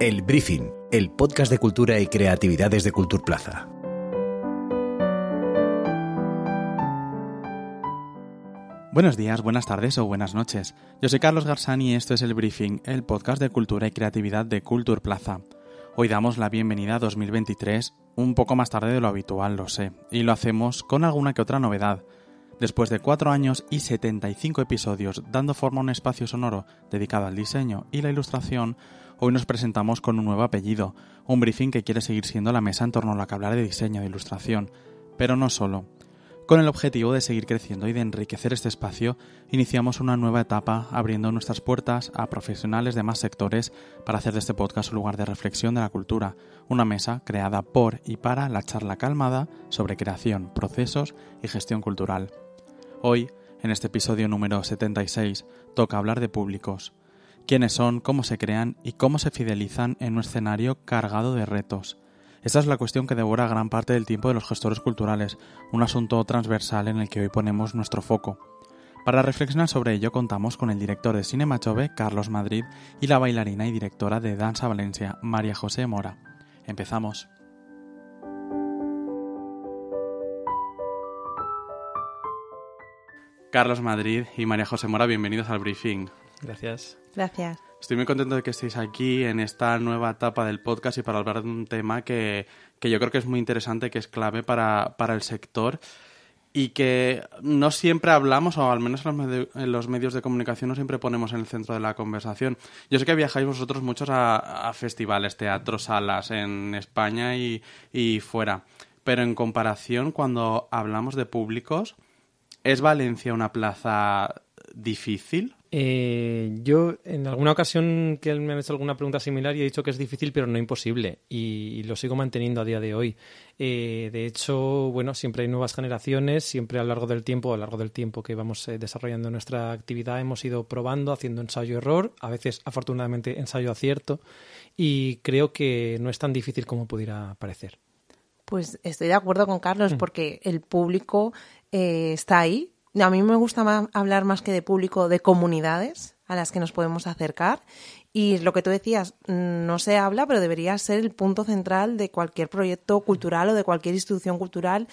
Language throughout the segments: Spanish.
El Briefing, el podcast de cultura y creatividades de Culturplaza. Buenos días, buenas tardes o buenas noches. Yo soy Carlos Garzani y esto es El Briefing, el podcast de cultura y creatividad de Culturplaza. Hoy damos la bienvenida a 2023, un poco más tarde de lo habitual, lo sé, y lo hacemos con alguna que otra novedad. Después de cuatro años y 75 episodios dando forma a un espacio sonoro dedicado al diseño y la ilustración, hoy nos presentamos con un nuevo apellido, un briefing que quiere seguir siendo la mesa en torno a la que hablar de diseño e ilustración, pero no solo. Con el objetivo de seguir creciendo y de enriquecer este espacio, iniciamos una nueva etapa abriendo nuestras puertas a profesionales de más sectores para hacer de este podcast un lugar de reflexión de la cultura, una mesa creada por y para la charla calmada sobre creación, procesos y gestión cultural. Hoy, en este episodio número 76, toca hablar de públicos. Quiénes son, cómo se crean y cómo se fidelizan en un escenario cargado de retos. Esta es la cuestión que devora gran parte del tiempo de los gestores culturales, un asunto transversal en el que hoy ponemos nuestro foco. Para reflexionar sobre ello contamos con el director de Cinema Chove, Carlos Madrid, y la bailarina y directora de Danza Valencia, María José Mora. Empezamos. Carlos Madrid y María José Mora, bienvenidos al briefing. Gracias. Gracias. Estoy muy contento de que estéis aquí en esta nueva etapa del podcast y para hablar de un tema que, que yo creo que es muy interesante, que es clave para, para el sector y que no siempre hablamos, o al menos en los, en los medios de comunicación no siempre ponemos en el centro de la conversación. Yo sé que viajáis vosotros muchos a, a festivales, teatros, salas en España y, y fuera, pero en comparación, cuando hablamos de públicos, ¿es Valencia una plaza difícil? Eh, yo en alguna ocasión que él me ha hecho alguna pregunta similar y he dicho que es difícil pero no imposible y, y lo sigo manteniendo a día de hoy. Eh, de hecho, bueno, siempre hay nuevas generaciones, siempre a lo largo del tiempo, a lo largo del tiempo que vamos eh, desarrollando nuestra actividad hemos ido probando, haciendo ensayo-error, a veces afortunadamente ensayo-acierto y creo que no es tan difícil como pudiera parecer. Pues estoy de acuerdo con Carlos Mm. porque el público eh, está ahí. A mí me gusta hablar más que de público, de comunidades a las que nos podemos acercar. Y lo que tú decías, mm, no se habla, pero debería ser el punto central de cualquier proyecto cultural o de cualquier institución cultural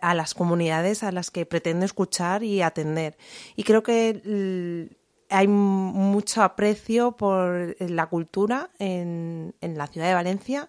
a las comunidades a las que pretende escuchar y atender. Y creo que hay mucho aprecio por la cultura en la ciudad de Valencia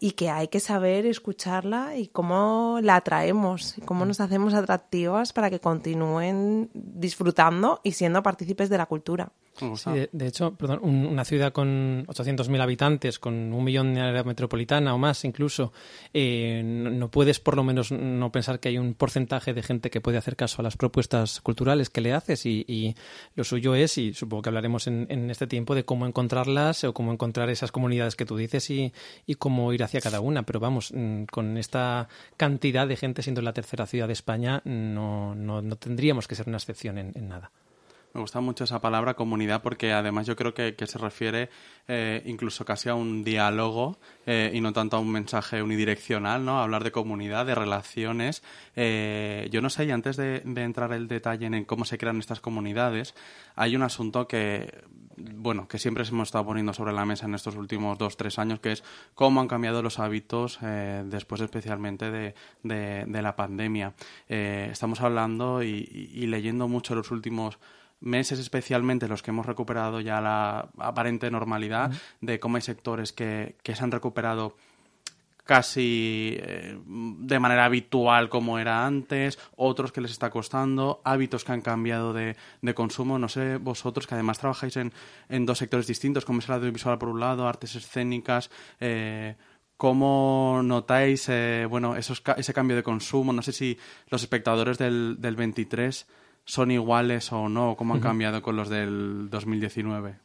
y que hay que saber escucharla y cómo la atraemos, y cómo nos hacemos atractivas para que continúen disfrutando y siendo partícipes de la cultura. Sí, de, de hecho, perdón, un- una ciudad con 800.000 habitantes, con un millón de área metropolitana o más incluso, eh, no, no puedes por lo menos no pensar que hay un porcentaje de gente que puede hacer caso a las propuestas culturales que le haces y, y lo suyo es, y supongo que hablaremos en, en este tiempo, de cómo encontrarlas o cómo encontrar esas comunidades que tú dices y, y cómo ir hacia cada una. Pero vamos, mm, con esta cantidad de gente siendo la tercera ciudad de España, no, no, no tendríamos que ser una excepción en- en nada. Me gusta mucho esa palabra comunidad porque además yo creo que, que se refiere eh, incluso casi a un diálogo eh, y no tanto a un mensaje unidireccional, ¿no? Hablar de comunidad, de relaciones. Eh, yo no sé, y antes de, entrar el detalle en, cómo se crean estas comunidades, hay un asunto que, bueno, que siempre hemos estado poniendo sobre la mesa en estos últimos dos, tres años, que es cómo han cambiado los hábitos eh, después especialmente de, de- de la pandemia. Eh, estamos hablando y- y leyendo mucho los últimos meses especialmente los que hemos recuperado ya la aparente normalidad de cómo hay sectores que, que se han recuperado casi eh, de manera habitual como era antes, otros que les está costando, hábitos que han cambiado de, de consumo. No sé, vosotros que además trabajáis en, en dos sectores distintos, como es el audiovisual por un lado, artes escénicas, eh, ¿Cómo notáis eh, bueno, esos, ese cambio de consumo? No sé si los espectadores del, del 23 son iguales o no, cómo han cambiado con los del 2019.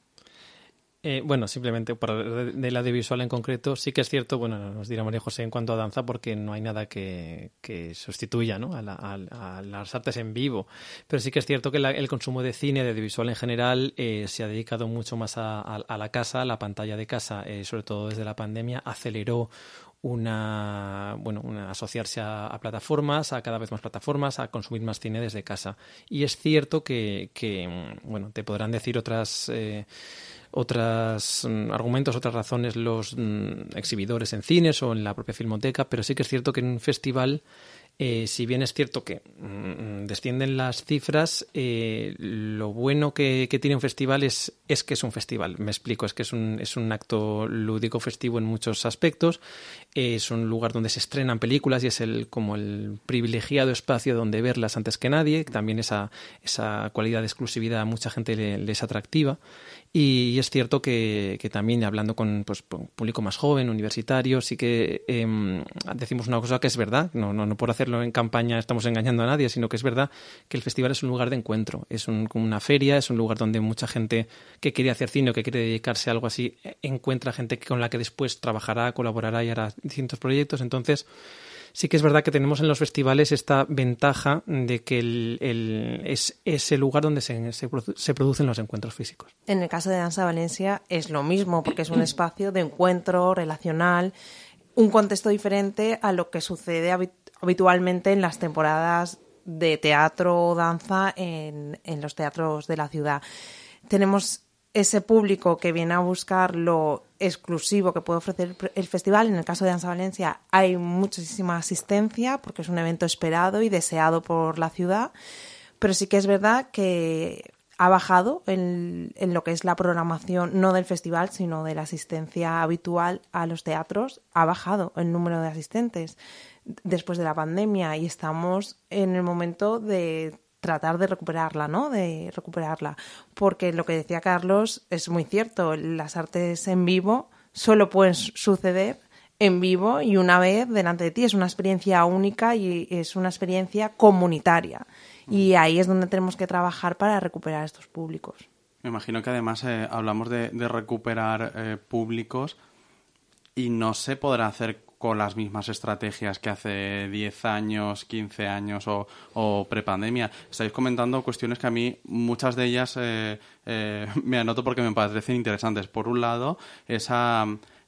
Eh, bueno, simplemente por de, del audiovisual en concreto, sí que es cierto, bueno, nos dirá María José en cuanto a danza, porque no hay nada que, que sustituya ¿no? a, la- a- a las artes en vivo. Pero sí que es cierto que la- el consumo de cine, de audiovisual en general, eh, se ha dedicado mucho más a, la casa, a la pantalla de casa, eh, sobre todo desde la pandemia, aceleró una bueno asociarse a, plataformas a cada vez más plataformas a consumir más cine desde casa. Y es cierto que, bueno te podrán decir otras eh, otros mm, argumentos, otras razones los mm, exhibidores en cines o en la propia filmoteca, pero sí que es cierto que en un festival eh, si bien es cierto que mm, descienden las cifras, eh, lo bueno que, tiene un festival es, es, que es un festival. Me explico, es que es un, es un acto lúdico festivo en muchos aspectos. es un lugar donde se estrenan películas y es el, como el privilegiado espacio donde verlas antes que nadie. También esa, esa cualidad de exclusividad a mucha gente le es atractiva. Y, es cierto que, también hablando con pues, público más joven, universitario, sí que em, decimos una cosa que es verdad, no, no, no por hacerlo en campaña estamos engañando a nadie, sino que es verdad que el festival es un lugar de encuentro, es un, una feria, es un lugar donde mucha gente que quiere hacer cine o que quiere dedicarse a algo así encuentra gente con la que después trabajará, colaborará y hará distintos proyectos. Entonces, sí que es verdad que tenemos en los festivales esta ventaja de que el, es ese lugar donde se, se, producen los encuentros físicos. En el caso de Danza Valencia es lo mismo, porque es un espacio de encuentro relacional, un contexto diferente a lo que sucede habitualmente en las temporadas de teatro o danza en, en los teatros de la ciudad. Tenemos ese público que viene a buscar lo exclusivo que puede ofrecer el festival. En el caso de Danza Valencia hay muchísima asistencia porque es un evento esperado y deseado por la ciudad, pero sí que es verdad que ha bajado en, en, lo que es la programación, no del festival, sino de la asistencia habitual a los teatros, ha bajado el número de asistentes después de la pandemia y estamos en el momento de tratar de recuperarla, ¿no? De recuperarla. Porque lo que decía Carlos es muy cierto, las artes en vivo solo pueden suceder en vivo y una vez delante de ti. Es una experiencia única y es una experiencia comunitaria. Y ahí es donde tenemos que trabajar para recuperar estos públicos. Me imagino que además eh, hablamos de, recuperar eh, públicos y no se podrá hacer con las mismas estrategias que hace 10 años, 15 años o, o prepandemia. Estáis comentando cuestiones que a mí, muchas de ellas, eh, eh, me anoto porque me parecen interesantes. Por un lado, esa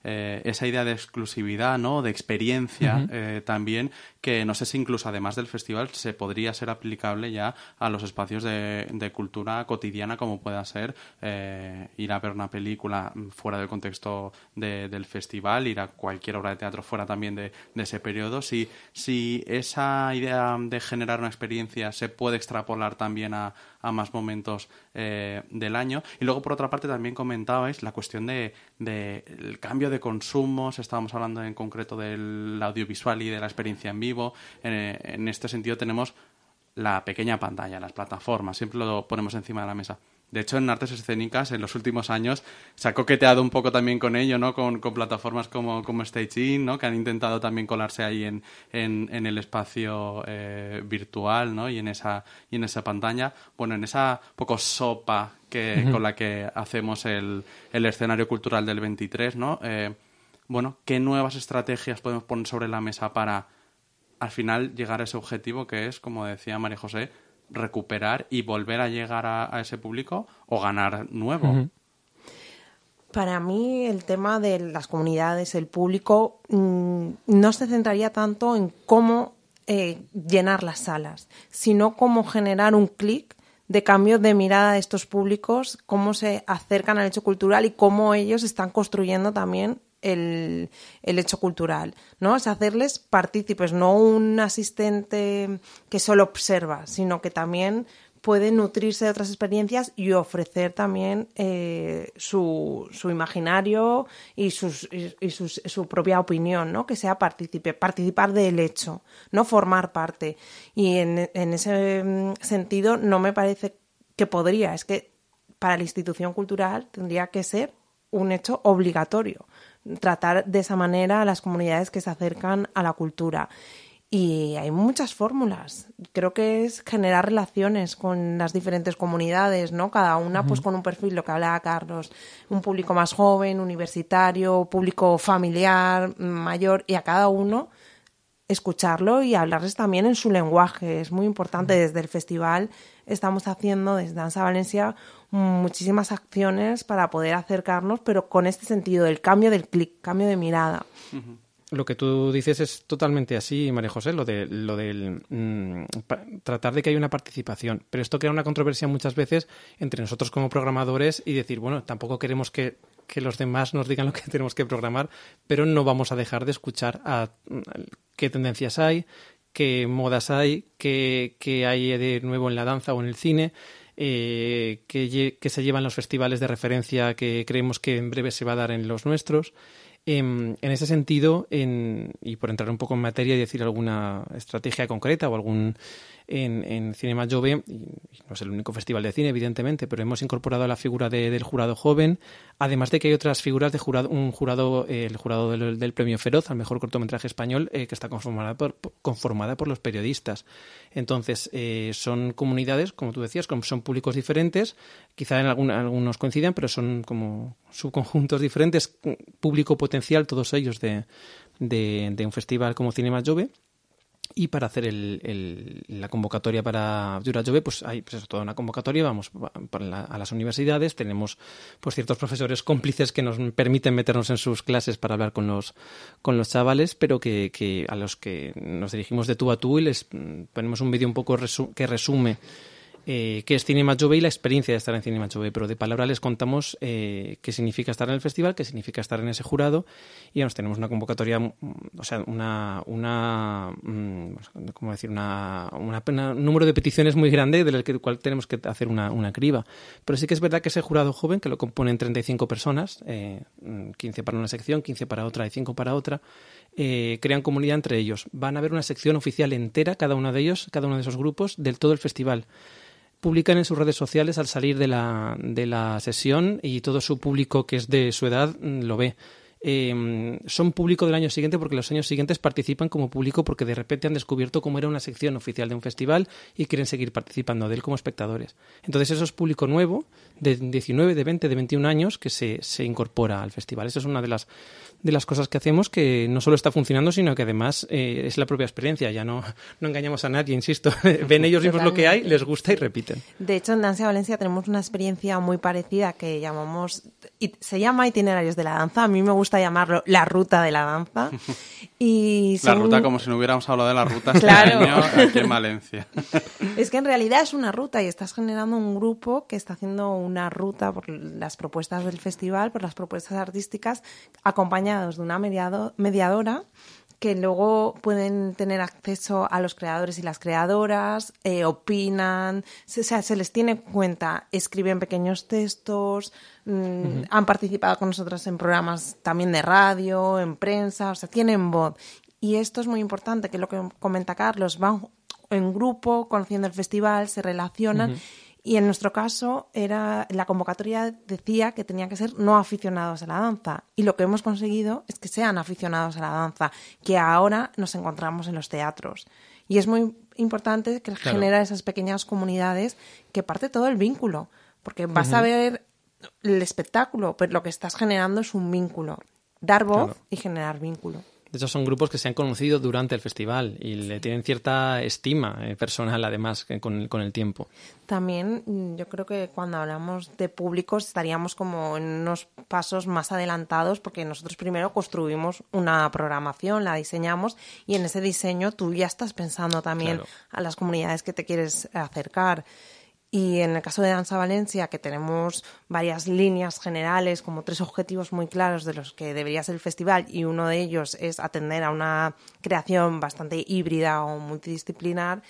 eh, esa idea de exclusividad, ¿no? De experiencia eh, también, que no sé si incluso además del festival se podría ser aplicable ya a los espacios de, cultura cotidiana como pueda ser eh, ir a ver una película fuera del contexto del festival, ir a cualquier obra de teatro fuera también de, ese periodo. Si, si esa idea de generar una experiencia se puede extrapolar también a, a más momentos del año. Y luego, por otra parte, también comentabais la cuestión del de, el cambio de de consumos, estábamos hablando en concreto del audiovisual y de la experiencia en vivo. En, este sentido tenemos la pequeña pantalla, las plataformas, siempre lo ponemos encima de la mesa. De hecho, en artes escénicas, en los últimos años, se ha coqueteado un poco también con ello, ¿no? Con, plataformas como, como Stage ¿no? Que han intentado también colarse ahí en, en, el espacio eh, virtual, ¿no? Y en, esa, y en esa pantalla. Bueno, en esa poco sopa que, con la que hacemos el, el, escenario cultural del 23, ¿no? Eh, bueno, ¿qué nuevas estrategias podemos poner sobre la mesa para al final llegar a ese objetivo que es, como decía María José, recuperar y volver a llegar a, ese público o ganar nuevo? Para mí el tema de las comunidades, el público, mm, no se centraría tanto en cómo eh, llenar las salas, sino cómo generar un clic de cambio de mirada de estos públicos, cómo se acercan al hecho cultural y cómo ellos están construyendo también el, hecho cultural, ¿no? Es hacerles partícipes, no un asistente que solo observa, sino que también puede nutrirse de otras experiencias y ofrecer también eh, su, su, imaginario y, sus, y su propia opinión, ¿no? Que sea partícipe, participar del hecho, no formar parte. Y en, en ese mm, sentido no me parece que podría, es que para la institución cultural tendría que ser un hecho obligatorio tratar de esa manera a las comunidades que se acercan a la cultura. Y hay muchas fórmulas. Creo que es generar relaciones con las diferentes comunidades, ¿no? Cada una, pues, con un perfil, lo que hablaba Carlos, un público más joven, universitario, público familiar, mayor, y a cada uno escucharlo y hablarles también en su lenguaje. Es muy importante. Desde el festival estamos haciendo, desde Danza Valencia, muchísimas acciones para poder acercarnos, pero con este sentido, el cambio del clic, cambio de mirada. lo que tú dices es totalmente así, María José, lo de lo del mm, tratar de que haya una participación. Pero esto crea una controversia muchas veces entre nosotros como programadores y decir, bueno, tampoco queremos que, los demás nos digan lo que tenemos que programar, pero no vamos a dejar de escuchar mm, qué tendencias hay, qué modas hay, qué, qué hay de nuevo en la danza o en el cine. Eh, que, se llevan los festivales de referencia que creemos que en breve se va a dar en los nuestros. En, en ese sentido, en, y por entrar un poco en materia y decir alguna estrategia concreta o algún en, Cinema Jove, y no es el único festival de cine, evidentemente, pero hemos incorporado la figura del jurado joven, además de que hay otras figuras de jurado, un jurado, el jurado del, premio Feroz, al mejor cortometraje español, eh, que está conformada por, conformada por los periodistas. Entonces, eh, son comunidades, como tú decías, son públicos diferentes, quizá en algunos coinciden, pero son como subconjuntos diferentes, público potencial, todos ellos de, de, de un festival como Cinema Jove y para hacer el, la convocatoria para Jura Jove, pues hay pues toda una convocatoria, vamos a las universidades, tenemos pues ciertos profesores cómplices que nos permiten meternos en sus clases para hablar con los, con los chavales, pero que, que a los que nos dirigimos de tú a tú y les ponemos un vídeo un poco que resume eh, qué es Cinema Jove y la experiencia de estar en Cinema Jove, pero de palabra les contamos eh, qué significa estar en el festival, qué significa estar en ese jurado y nos tenemos una convocatoria, mm, o sea, una, una mm, ¿cómo decir? Un número de peticiones muy grande del cual tenemos que hacer una, una, criba. Pero sí que es verdad que ese jurado joven, que lo componen 35 personas, eh, 15 para una sección, 15 para otra y 5 para otra, eh, crean comunidad entre ellos. Van a haber una sección oficial entera, cada uno de ellos, cada uno de esos grupos, del todo el festival publican en sus redes sociales al salir de la, de la sesión y todo su público que es de su edad mm, lo ve. Em, son público del año siguiente porque los años siguientes participan como público porque de repente han descubierto cómo era una sección oficial de un festival y quieren seguir participando de él como espectadores. Entonces eso es público nuevo de 19, de 20, de 21 años que se, se incorpora al festival. Eso es una de las de las cosas que hacemos que no solo está funcionando, sino que además eh, es la propia experiencia. Ya no, no engañamos a nadie, insisto. Ven ellos mismos lo que hay, les gusta y repiten. De hecho, en Danza Valencia tenemos una experiencia muy parecida que llamamos, se llama Itinerarios de la Danza. A mí me gusta llamarlo la ruta de la danza. Y La ruta, como si no hubiéramos hablado de la ruta este año aquí en Valencia. es que en realidad es una ruta y estás generando un grupo que está haciendo una ruta por las propuestas del festival, por las propuestas artísticas, acompañada de una mediadora que luego pueden tener acceso a los creadores y las creadoras, eh, opinan, se, se les tiene en cuenta, escriben pequeños textos, mm, han participado con nosotros en programas también de radio, en prensa, o sea, tienen voz. Y esto es muy importante, que lo que comenta Carlos, van en grupo, conociendo el festival, se relacionan. Y en nuestro caso, era la convocatoria decía que tenían que ser no aficionados a la danza. Y lo que hemos conseguido es que sean aficionados a la danza, que ahora nos encontramos en los teatros. Y es muy importante que genera esas pequeñas comunidades que parte todo el vínculo. Porque vas a ver el espectáculo, pero lo que estás generando es un vínculo. Dar voz y generar vínculo. De hecho, son grupos que se han conocido durante el festival y le tienen cierta estima eh, personal, además, con, con, el tiempo. También mm, yo creo que cuando hablamos de públicos estaríamos como en unos pasos más adelantados porque nosotros primero construimos una programación, la diseñamos y en ese diseño tú ya estás pensando también a las comunidades que te quieres acercar. Y en el caso de Danza Valencia, que tenemos varias líneas generales, como tres objetivos muy claros de los que debería ser el festival, y uno de ellos es atender a una creación bastante híbrida o multidisciplinar,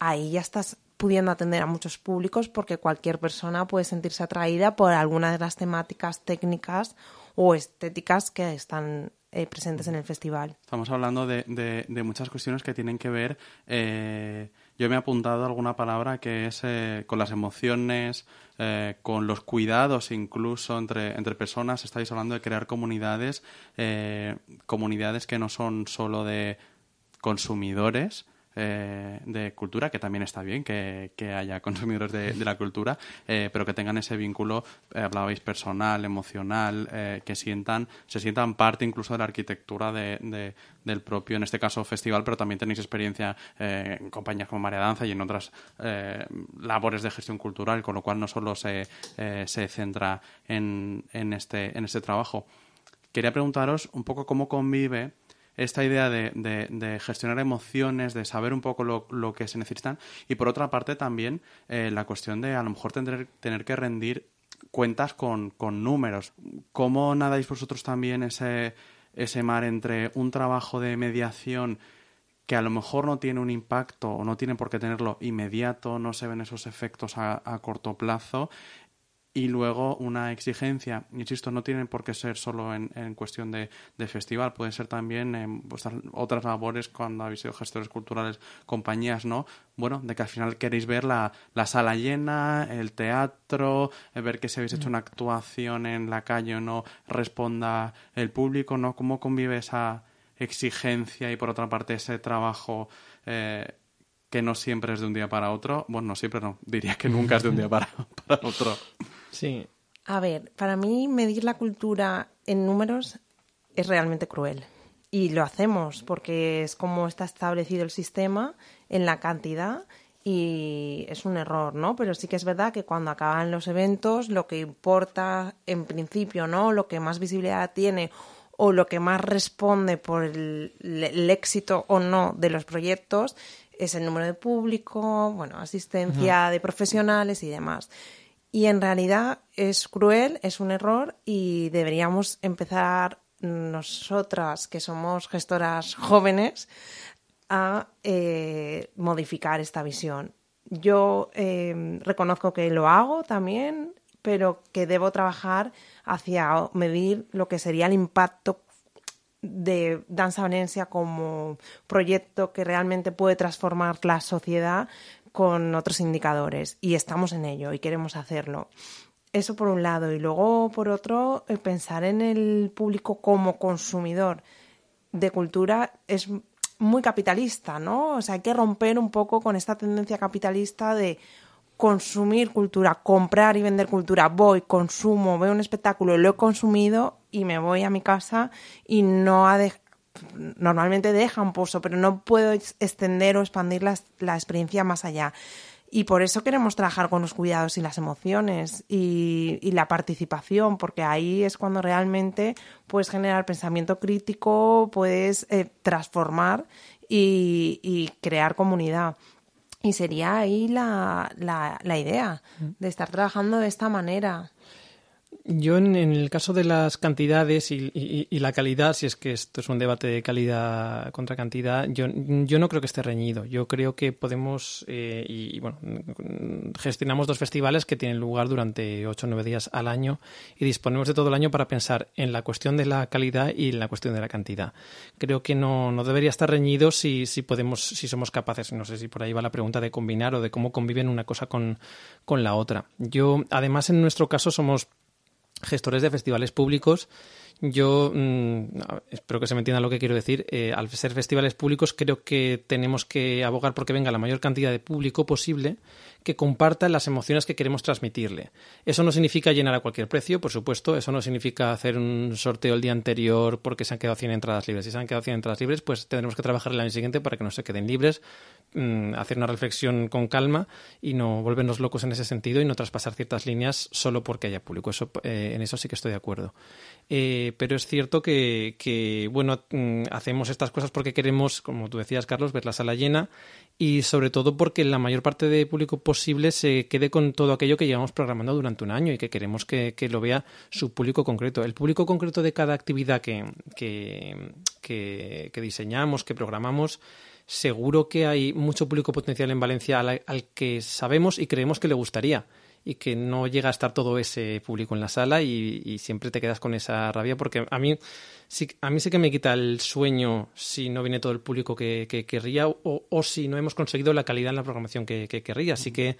ahí ya estás pudiendo atender a muchos públicos porque cualquier persona puede sentirse atraída por alguna de las temáticas técnicas o estéticas que están eh, presentes en el festival. Estamos hablando de, de, muchas cuestiones que tienen que ver eh, yo me he apuntado alguna palabra que es eh, con las emociones, eh, con los cuidados incluso entre, entre personas. Estáis hablando de crear comunidades, eh, comunidades que no son solo de consumidores, eh, de cultura, que también está bien que, haya consumidores de, la cultura, eh, pero que tengan ese vínculo, eh, hablabais, personal, emocional, que sientan, se sientan parte incluso de la arquitectura de, del propio, en este caso, festival, pero también tenéis experiencia en compañías como María Danza y en otras labores de gestión cultural, con lo cual no solo se, se centra en, en, este, en este trabajo. Quería preguntaros un poco cómo convive esta idea de, gestionar emociones, de saber un poco lo, que se necesitan y por otra parte también eh, la cuestión de a lo mejor tener, tener que rendir cuentas con, con números. ¿Cómo nadáis vosotros también ese, ese mar entre un trabajo de mediación que a lo mejor no tiene un impacto o no tiene por qué tenerlo inmediato, no se ven esos efectos a, a corto plazo y luego una exigencia, insisto, no tienen por qué ser solo en, en cuestión de, de, festival, puede ser también en vuestras otras labores cuando habéis sido gestores culturales, compañías, ¿no? Bueno, de que al final queréis ver la, la sala llena, el teatro, eh, ver que si habéis hecho una actuación en la calle o no responda el público, ¿no? ¿Cómo convive esa exigencia y por otra parte ese trabajo eh, que no siempre es de un día para otro? Bueno, no siempre no, diría que nunca es de un día para, para otro. Sí. A ver, para mí medir la cultura en números es realmente cruel. Y lo hacemos porque es como está establecido el sistema en la cantidad y es un error, ¿no? Pero sí que es verdad que cuando acaban los eventos lo que importa en principio, ¿no? Lo que más visibilidad tiene o lo que más responde por el, el éxito o no de los proyectos es el número de público, bueno, asistencia de profesionales y demás. Y en realidad es cruel, es un error y deberíamos empezar nosotras, que somos gestoras jóvenes, a eh, modificar esta visión. Yo eh, reconozco que lo hago también, pero que debo trabajar hacia medir lo que sería el impacto de Danza Valencia como proyecto que realmente puede transformar la sociedad con otros indicadores y estamos en ello y queremos hacerlo. Eso por un lado y luego por otro pensar en el público como consumidor de cultura es muy capitalista, ¿no? O sea, hay que romper un poco con esta tendencia capitalista de consumir cultura, comprar y vender cultura. Voy, consumo, veo un espectáculo, lo he consumido y me voy a mi casa y no ha de, normalmente deja un pozo, pero no puedo extender o expandir la, la, experiencia más allá. Y por eso queremos trabajar con los cuidados y las emociones y, la participación, porque ahí es cuando realmente puedes generar pensamiento crítico, puedes eh, transformar y, y, crear comunidad. Y sería ahí la, la, la idea de estar trabajando de esta manera. Yo en, el caso de las cantidades y, la calidad, si es que esto es un debate de calidad contra cantidad, yo, yo no creo que esté reñido. Yo creo que podemos, eh, y, bueno, gestionamos dos festivales que tienen lugar durante ocho o nueve días al año y disponemos de todo el año para pensar en la cuestión de la calidad y en la cuestión de la cantidad. Creo que no, no debería estar reñido si, si podemos, si somos capaces, no sé si por ahí va la pregunta de combinar o de cómo conviven una cosa con, con la otra. Yo, además, en nuestro caso somos gestores de festivales públicos. Yo mm, espero que se me entienda lo que quiero decir. Eh, al ser festivales públicos, creo que tenemos que abogar porque venga la mayor cantidad de público posible que comparta las emociones que queremos transmitirle. Eso no significa llenar a cualquier precio, por supuesto. Eso no significa hacer un sorteo el día anterior porque se han quedado 100 entradas libres. Si se han quedado 100 entradas libres, pues tendremos que trabajar el año siguiente para que no se queden libres, mm, hacer una reflexión con calma y no volvernos locos en ese sentido y no traspasar ciertas líneas solo porque haya público. Eso, eh, en eso sí que estoy de acuerdo. Eh, pero es cierto que, que bueno, mm, hacemos estas cosas porque queremos, como tú decías, Carlos, ver la sala llena y sobre todo porque la mayor parte de público posible se quede con todo aquello que llevamos programando durante un año y que queremos que, lo vea su público concreto. El público concreto de cada actividad que, que, que, diseñamos, que programamos, seguro que hay mucho público potencial en Valencia al, al que sabemos y creemos que le gustaría y que no llega a estar todo ese público en la sala y, y, siempre te quedas con esa rabia porque a mí sí, a mí sí que me quita el sueño si no viene todo el público que, que querría o, o, si no hemos conseguido la calidad en la programación que, que querría. Así que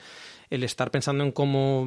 el estar pensando en cómo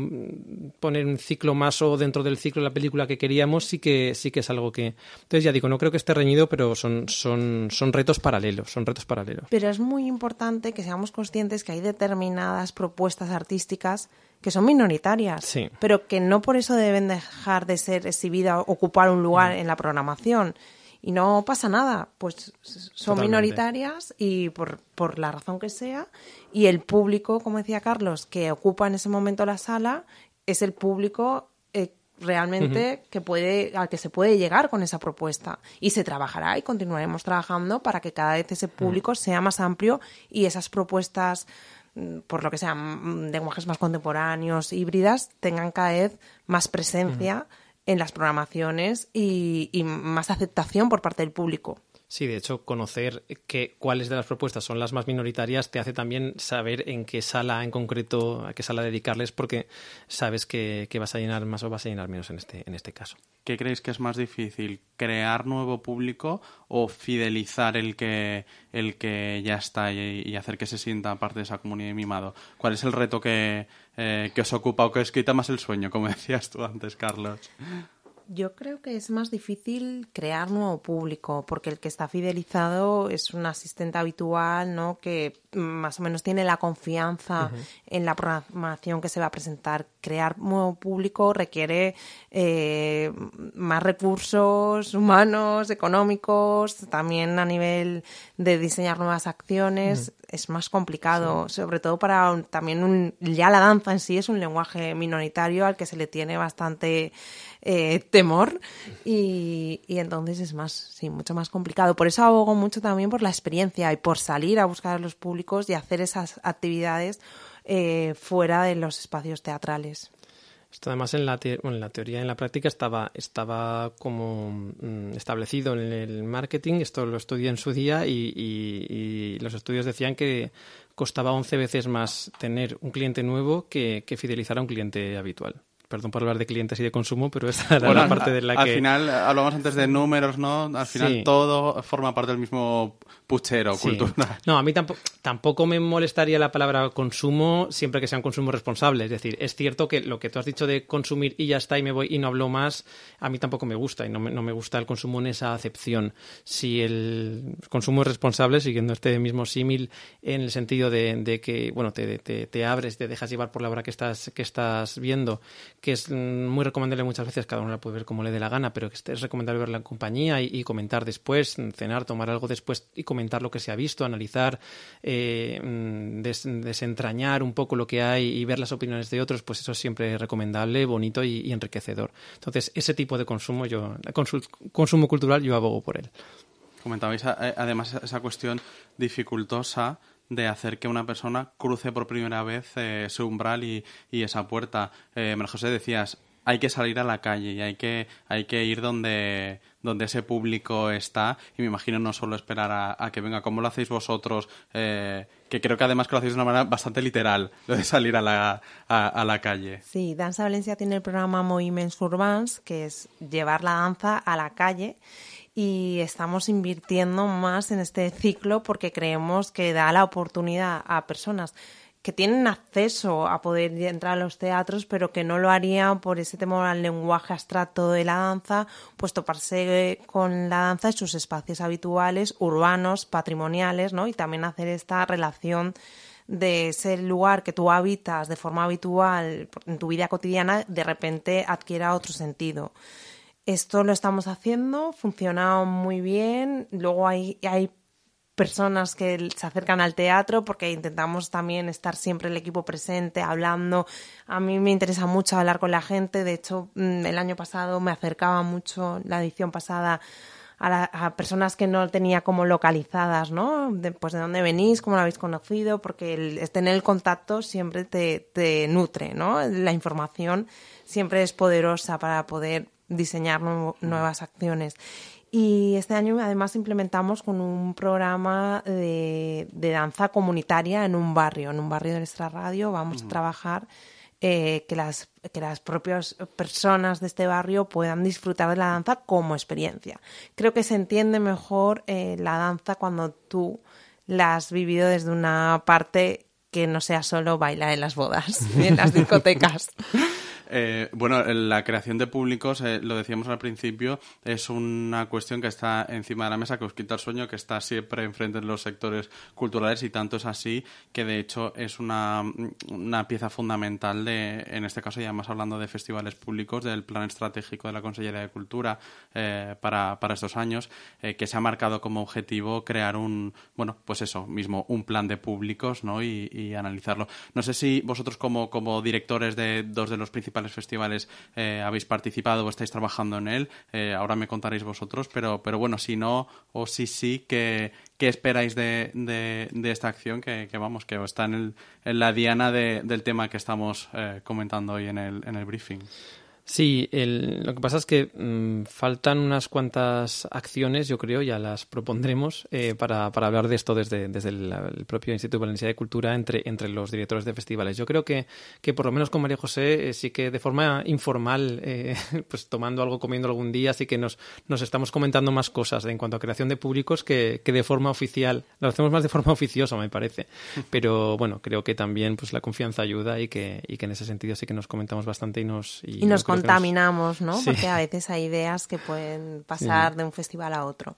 poner un ciclo más o dentro del ciclo de la película que queríamos sí que sí que es algo que entonces ya digo no creo que esté reñido pero son son son retos paralelos son retos paralelos pero es muy importante que seamos conscientes que hay determinadas propuestas artísticas que son minoritarias, sí. pero que no por eso deben dejar de ser exhibidas, ocupar un lugar mm. en la programación. Y no pasa nada, pues son Totalmente. minoritarias y por, por la razón que sea, y el público, como decía Carlos, que ocupa en ese momento la sala, es el público eh, realmente que puede, al que se puede llegar con esa propuesta. Y se trabajará y continuaremos trabajando para que cada vez ese público sea más amplio y esas propuestas mm, por lo que sean mm, lenguajes más contemporáneos, híbridas, tengan cada vez más presencia en las programaciones y, y más aceptación por parte del público. Sí, de hecho, conocer que, cuáles de las propuestas son las más minoritarias te hace también saber en qué sala en concreto, a qué sala dedicarles, porque sabes que, vas a llenar más o vas a llenar menos en este, en este caso. ¿Qué creéis que es más difícil? ¿Crear nuevo público o fidelizar el que, el que ya está y, hacer que se sienta parte de esa comunidad mimado? ¿Cuál es el reto que, eh, que os ocupa o que os quita más el sueño, como decías tú antes, Carlos? Yo creo que es más difícil crear nuevo público, porque el que está fidelizado es un asistente habitual, ¿no? Que más o menos tiene la confianza en la programación que se va a presentar. Crear nuevo público requiere eh, más recursos humanos, económicos, también a nivel de diseñar nuevas acciones. Es más complicado, sobre todo para también un, ya la danza en sí es un lenguaje minoritario al que se le tiene bastante eh, temor y, entonces es más, sí, mucho más complicado. Por eso abogo mucho también por la experiencia y por salir a buscar a los públicos y hacer esas actividades eh, fuera de los espacios teatrales. Esto además en la, en la teoría y en la práctica estaba, estaba como mm, establecido en el marketing, esto lo estudié en su día y, y, los estudios decían que costaba 11 veces más tener un cliente nuevo que, que fidelizar a un cliente habitual perdón por hablar de clientes y de consumo, pero esta era la parte de la que... Al final, hablamos antes de números, ¿no? Al final todo forma parte del mismo puchero cultural. No, a mí tampoco, tampoco me molestaría la palabra consumo siempre que sea un consumo responsable. Es decir, es cierto que lo que tú has dicho de consumir y ya está y me voy y no hablo más, a mí tampoco me gusta y no me, no me gusta el consumo en esa acepción. Si el consumo es responsable, siguiendo este mismo símil en el sentido de, de que, bueno, te, te, te, abres, te dejas llevar por la obra que estás, que estás viendo, que es mm, muy recomendable muchas veces, cada uno la puede ver como le dé la gana, pero que es recomendable verla en compañía y, comentar después, cenar, tomar algo después y comentar lo que se ha visto, analizar, eh, mm, desentrañar un poco lo que hay y ver las opiniones de otros, pues eso es siempre recomendable, bonito y, enriquecedor. Entonces, ese tipo de consumo, yo, consumo cultural, yo abogo por él. Comentabais eh, además esa cuestión dificultosa de hacer que una persona cruce por primera vez eh, su umbral y, esa puerta. Eh, José decías, hay que salir a la calle y hay que, hay que ir donde, donde ese público está y me imagino no solo esperar a, que venga, como lo hacéis vosotros, eh, que creo que además que lo hacéis de una manera bastante literal, de salir a la, a, la calle. Sí, Danza Valencia tiene el programa Moviments Urbans, que es llevar la danza a la calle y estamos invirtiendo más en este ciclo porque creemos que da la oportunidad a personas que tienen acceso a poder entrar a los teatros, pero que no lo harían por ese temor al lenguaje abstracto de la danza, pues toparse con la danza en sus espacios habituales, urbanos, patrimoniales, ¿no? Y también hacer esta relación de ese lugar que tú habitas de forma habitual en tu vida cotidiana, de repente adquiera otro sentido. Esto lo estamos haciendo, funciona muy bien. Luego hay, hay personas que se acercan al teatro porque intentamos también estar siempre el equipo presente, hablando. A mí me interesa mucho hablar con la gente. De hecho, mm, el año pasado me acercaba mucho, la edición pasada, a, personas que no tenía como localizadas, ¿no? De, pues de dónde venís, cómo lo habéis conocido, porque el, tener el contacto siempre te, te nutre, ¿no? La información siempre es poderosa para poder diseñar nuevas acciones. Y este año además implementamos con un programa de, danza comunitaria en un barrio, en un barrio de nuestra radio. Vamos a trabajar eh, que, las, que las propias personas de este barrio puedan disfrutar de la danza como experiencia. Creo que se entiende mejor eh, la danza cuando tú la has vivido desde una parte que no sea solo bailar en las bodas y en las discotecas. Eh, bueno, la creación de públicos, eh, lo decíamos al principio, es una cuestión que está encima de la mesa, que os quita el sueño, que está siempre enfrente de los sectores culturales y tanto es así que de hecho es una, una pieza fundamental de, en este caso, ya más hablando de festivales públicos, del plan estratégico de la Consellería de Cultura eh, para, para estos años, que se ha marcado como objetivo crear un, bueno, pues eso mismo, un plan de públicos ¿no? y, y analizarlo. No sé si vosotros como, como directores de dos de los principales festivales eh, habéis participado o estáis trabajando en él. Eh, ahora me contaréis vosotros, pero, pero bueno, si no o si sí, ¿qué, qué esperáis de, de, esta acción que, que, vamos, que está en, el, en la diana del tema que estamos eh, comentando hoy en el, en el briefing? Sí, lo que pasa es que mm, faltan unas cuantas acciones, yo creo, ya las propondremos eh, para, para, hablar de esto desde, desde el, propio Instituto Valenciano de Cultura entre, entre los directores de festivales. Yo creo que, que por lo menos con María José eh, sí que de forma informal, eh, pues tomando algo, comiendo algún día, sí que nos, nos estamos comentando más cosas en cuanto a creación de públicos que, que de forma oficial. Lo hacemos más de forma oficiosa, me parece. Pero bueno, creo que también pues la confianza ayuda y que, y que en ese sentido sí que nos comentamos bastante y nos... Y, nos contaminamos, ¿no? Porque a veces hay ideas que pueden pasar de un festival a otro.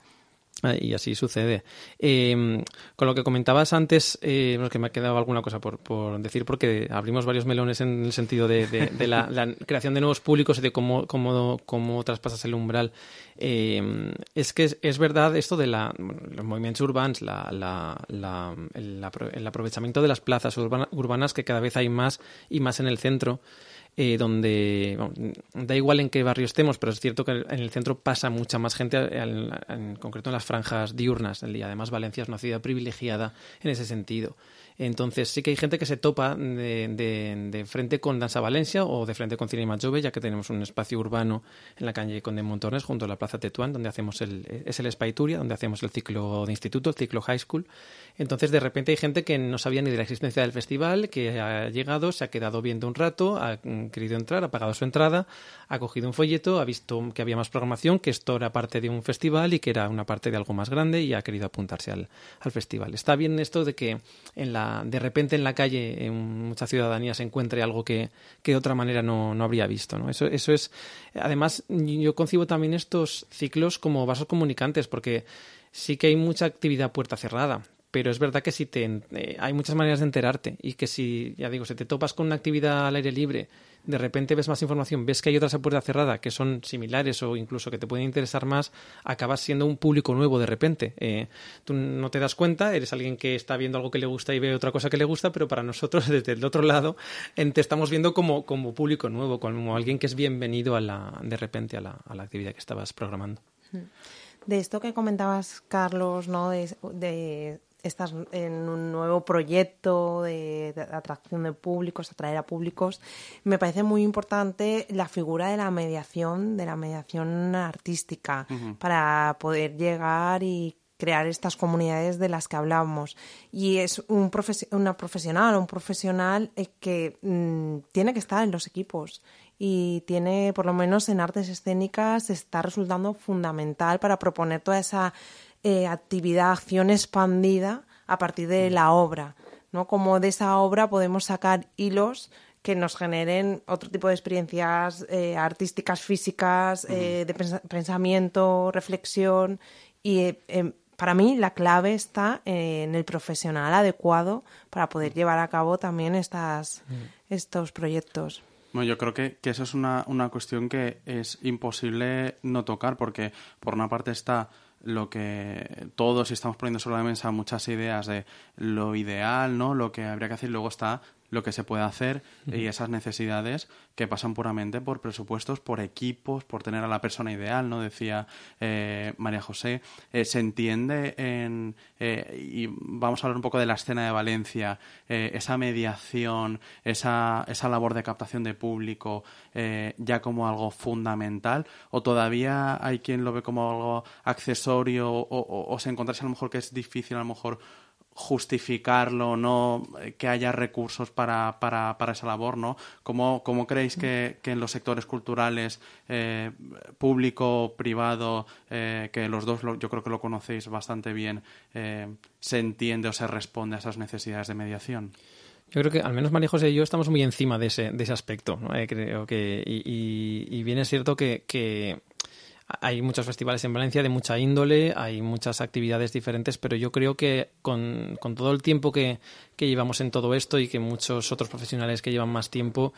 Ah, y así sucede. Em, con lo que comentabas antes, eh, que me ha quedado alguna cosa por, decir, porque abrimos varios melones en el sentido de, la, creación de nuevos públicos y de cómo, cómo, cómo traspasas el umbral. Em, es que es, verdad esto de la, los movimientos urbanos, la, el, el, aprovechamiento de las plazas urbanas que cada vez hay más y más en el centro. Eh, donde da igual en qué barrio estemos, pero es cierto que en el centro pasa mucha más gente, en, concreto en las franjas diurnas del día. Además, Valencia es una ciudad privilegiada en ese sentido. Entonces sí que hay gente que se topa de, frente con Danza Valencia o de frente con Cinema Jove, ya que tenemos un espacio urbano en la calle Conde Montornes, junto a la Plaza Tetuán, donde hacemos el, es el Spaituria, donde hacemos el ciclo de instituto, el ciclo high school. Entonces de repente hay gente que no sabía ni de la existencia del festival, que ha llegado, se ha quedado viendo un rato, ha querido entrar, ha pagado su entrada, ha cogido un folleto, ha visto que había más programación, que esto era parte de un festival y que era una parte de algo más grande y ha querido apuntarse al, al festival. Está bien esto de que en la de repente en la calle, en mucha ciudadanía, se encuentre algo que, que de otra manera no, no habría visto. ¿no? Eso, eso es. Además, yo concibo también estos ciclos como vasos comunicantes, porque sí que hay mucha actividad puerta cerrada pero es verdad que si te, eh, hay muchas maneras de enterarte y que si, ya digo, si te topas con una actividad al aire libre, de repente ves más información, ves que hay otras a puerta cerrada que son similares o incluso que te pueden interesar más, acabas siendo un público nuevo de repente. Eh, tú no te das cuenta, eres alguien que está viendo algo que le gusta y ve otra cosa que le gusta, pero para nosotros desde el otro lado te estamos viendo como, como público nuevo, como alguien que es bienvenido a la, de repente a la, a la actividad que estabas programando. De esto que comentabas, Carlos, ¿no? de estás en un nuevo proyecto de, atracción de públicos, atraer a públicos, me parece muy importante la figura de la mediación, de la mediación artística, para poder llegar y crear estas comunidades de las que hablamos. Y es un una profesional, un profesional eh, que mm, tiene que estar en los equipos y tiene, por lo menos en artes escénicas, está resultando fundamental para proponer toda esa eh, actividad, acción expandida a partir de la obra, ¿no? Como de esa obra podemos sacar hilos que nos generen otro tipo de experiencias eh, artísticas, físicas, eh, de pensamiento, reflexión. Y em, para mí la clave está en el profesional adecuado para poder llevar a cabo también estas, estos proyectos. Bueno, yo creo que, que eso es una, una cuestión que es imposible no tocar porque por una parte está lo que todos estamos poniendo sobre la mesa muchas ideas de lo ideal, ¿no? Lo que habría que hacer, luego está lo que se puede hacer y esas necesidades que pasan puramente por presupuestos, por equipos, por tener a la persona ideal, ¿no? Decía eh, María José. Eh, se entiende en, eh, y vamos a hablar un poco de la escena de Valencia, esa mediación, esa, esa labor de captación de público ya como algo fundamental o todavía hay quien lo ve como algo accesorio o, o, o se encontrarse a lo mejor que es difícil a lo mejor justificarlo, no eh, que haya recursos para, para, para esa labor, ¿no? ¿Cómo, cómo creéis que, que, en los sectores culturales, eh, público, privado, eh, que los dos yo creo que lo conocéis bastante bien, se entiende o se responde a esas necesidades de mediación? Yo creo que al menos María José y yo estamos muy encima de ese, de ese aspecto. creo que, y, y, y, bien es cierto que, que hay muchos festivales en Valencia de mucha índole, hay muchas actividades diferentes, pero yo creo que con, con todo el tiempo que, que, llevamos en todo esto y que muchos otros profesionales que llevan más tiempo,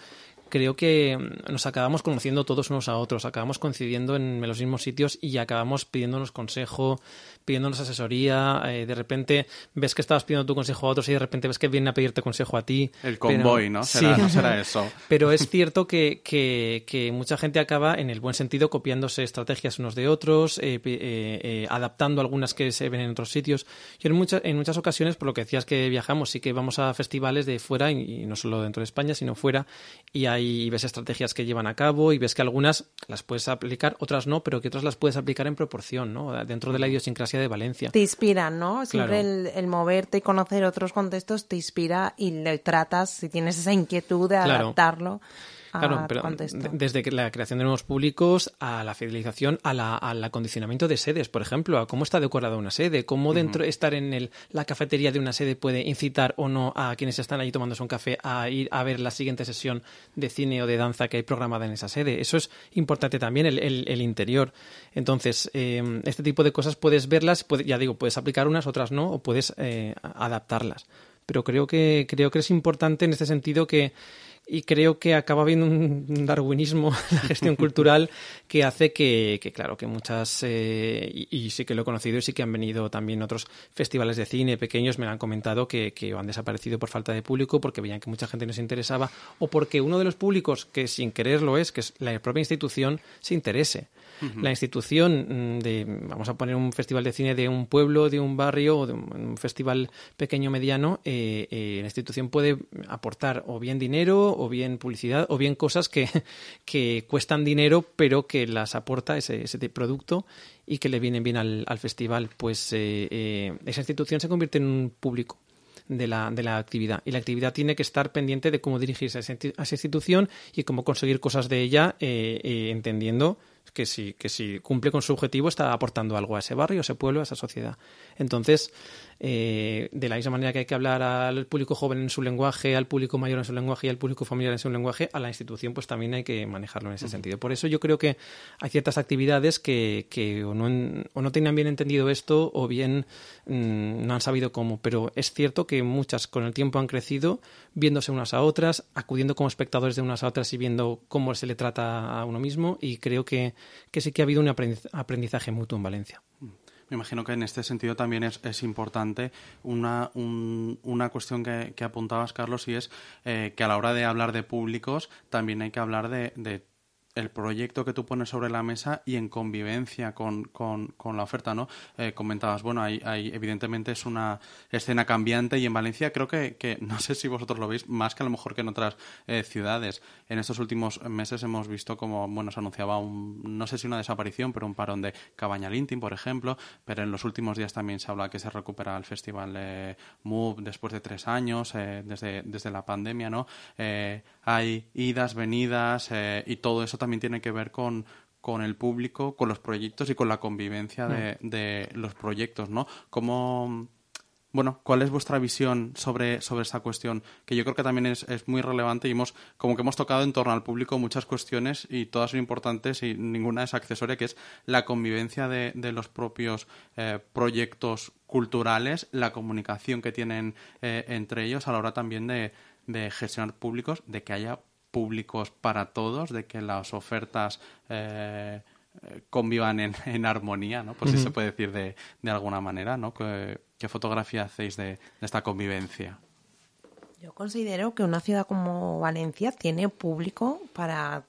creo que mm, nos acabamos conociendo todos unos a otros, acabamos coincidiendo en los mismos sitios y acabamos pidiéndonos consejo, pidiéndonos asesoría. Eh, de repente ves que estabas pidiendo tu consejo a otros y de repente ves que vienen a pedirte consejo a ti. El convoy, ¿no? Será, sí. no será eso. Pero es cierto que, que, que, mucha gente acaba, en el buen sentido, copiándose estrategias unos de otros, eh, eh, adaptando algunas que se ven en otros sitios. Yo en, muchas en muchas ocasiones, por lo que decías que viajamos, sí que vamos a festivales de fuera y, y no solo dentro de España, sino fuera, y ahí ves estrategias que llevan a cabo y ves que algunas las puedes aplicar, otras no, pero que otras las puedes aplicar en proporción, ¿no? Dentro de la idiosincrasia de Valencia. Te inspiran, ¿no? Siempre el, moverte y conocer otros contextos te inspira y le tratas, si tienes esa inquietud de adaptarlo Claro, pero desde la creación de nuevos públicos a la fidelización, a la, al acondicionamiento de sedes, por ejemplo, a cómo está decorada una sede, cómo dentro estar en el, la cafetería de una sede puede incitar o no a quienes están allí tomándose un café a ir a ver la siguiente sesión de cine o de danza que hay programada en esa sede. Eso es importante también, el, el, interior. Entonces, eh, este tipo de cosas puedes verlas, ya digo, puedes aplicar unas, otras no, o puedes eh, adaptarlas. Pero creo que, creo que es importante en este sentido que y creo que acaba habiendo un darwinismo en la gestión cultural que hace que, que claro, que muchas, eh, y, sí que lo he conocido y sí que han venido también otros festivales de cine pequeños, me han comentado que, que han desaparecido por falta de público, porque veían que mucha gente no se interesaba, o porque uno de los públicos, que sin querer lo es, que es la propia institución, se interese la institución mm, de, vamos a poner un festival de cine de un pueblo, de un barrio o de un, festival pequeño mediano, eh, eh, la institución puede aportar o bien dinero o bien publicidad o bien cosas que, que cuestan dinero pero que las aporta ese, ese producto y que le vienen bien al, al festival. Pues eh, esa institución se convierte en un público de la, de la actividad. Y la actividad tiene que estar pendiente de cómo dirigirse a esa, institución y cómo conseguir cosas de ella, entendiendo que si, que si cumple con su objetivo está aportando algo a ese barrio, a ese pueblo, a esa sociedad. Entonces, eh, de la misma manera que hay que hablar al público joven en su lenguaje, al público mayor en su lenguaje y al público familiar en su lenguaje, a la institución pues también hay que manejarlo en ese sentido. Por eso yo creo que hay ciertas actividades que, que o, no, o no tenían bien entendido esto o bien mm, no han sabido cómo, pero es cierto que muchas con el tiempo han crecido viéndose unas a otras, acudiendo como espectadores de unas a otras y viendo cómo se le trata a uno mismo y creo que, que sí que ha habido un aprendizaje mutuo en Valencia. Me imagino que en este sentido también es, es importante una, una cuestión que, que, apuntabas, Carlos, y es eh, que a la hora de hablar de públicos también hay que hablar de, de el proyecto que tú pones sobre la mesa y en convivencia con, con, la oferta, ¿no? Eh, comentabas, bueno, hay, hay, evidentemente es una escena cambiante y en Valencia creo que, que, no sé si vosotros lo veis, más que a lo mejor que en otras eh, ciudades. En estos últimos meses hemos visto como, bueno, se anunciaba un, no sé si una desaparición, pero un parón de Cabaña Lintin, por ejemplo, pero en los últimos días también se habla que se recupera el festival eh, Move después de tres años, eh, desde, desde la pandemia, ¿no? Eh, hay idas, venidas y todo eso también tiene que ver con, con el público, con los proyectos y con la convivencia de, mm. de los proyectos, ¿no? ¿Cómo, bueno, ¿cuál es vuestra visión sobre, sobre esta cuestión? Que yo creo que también es, es, muy relevante y hemos, como que hemos tocado en torno al público muchas cuestiones y todas son importantes y ninguna es accesoria, que es la convivencia de, de los propios eh, proyectos culturales, la comunicación que tienen eh, entre ellos a la hora también de, de gestionar públicos, de que haya públicos para todos, de que las ofertas eh, convivan en, en, armonía, ¿no? Por si se puede decir de, de alguna manera, ¿no? ¿Qué, qué fotografía hacéis de, de, esta convivencia? Yo considero que una ciudad como Valencia tiene público para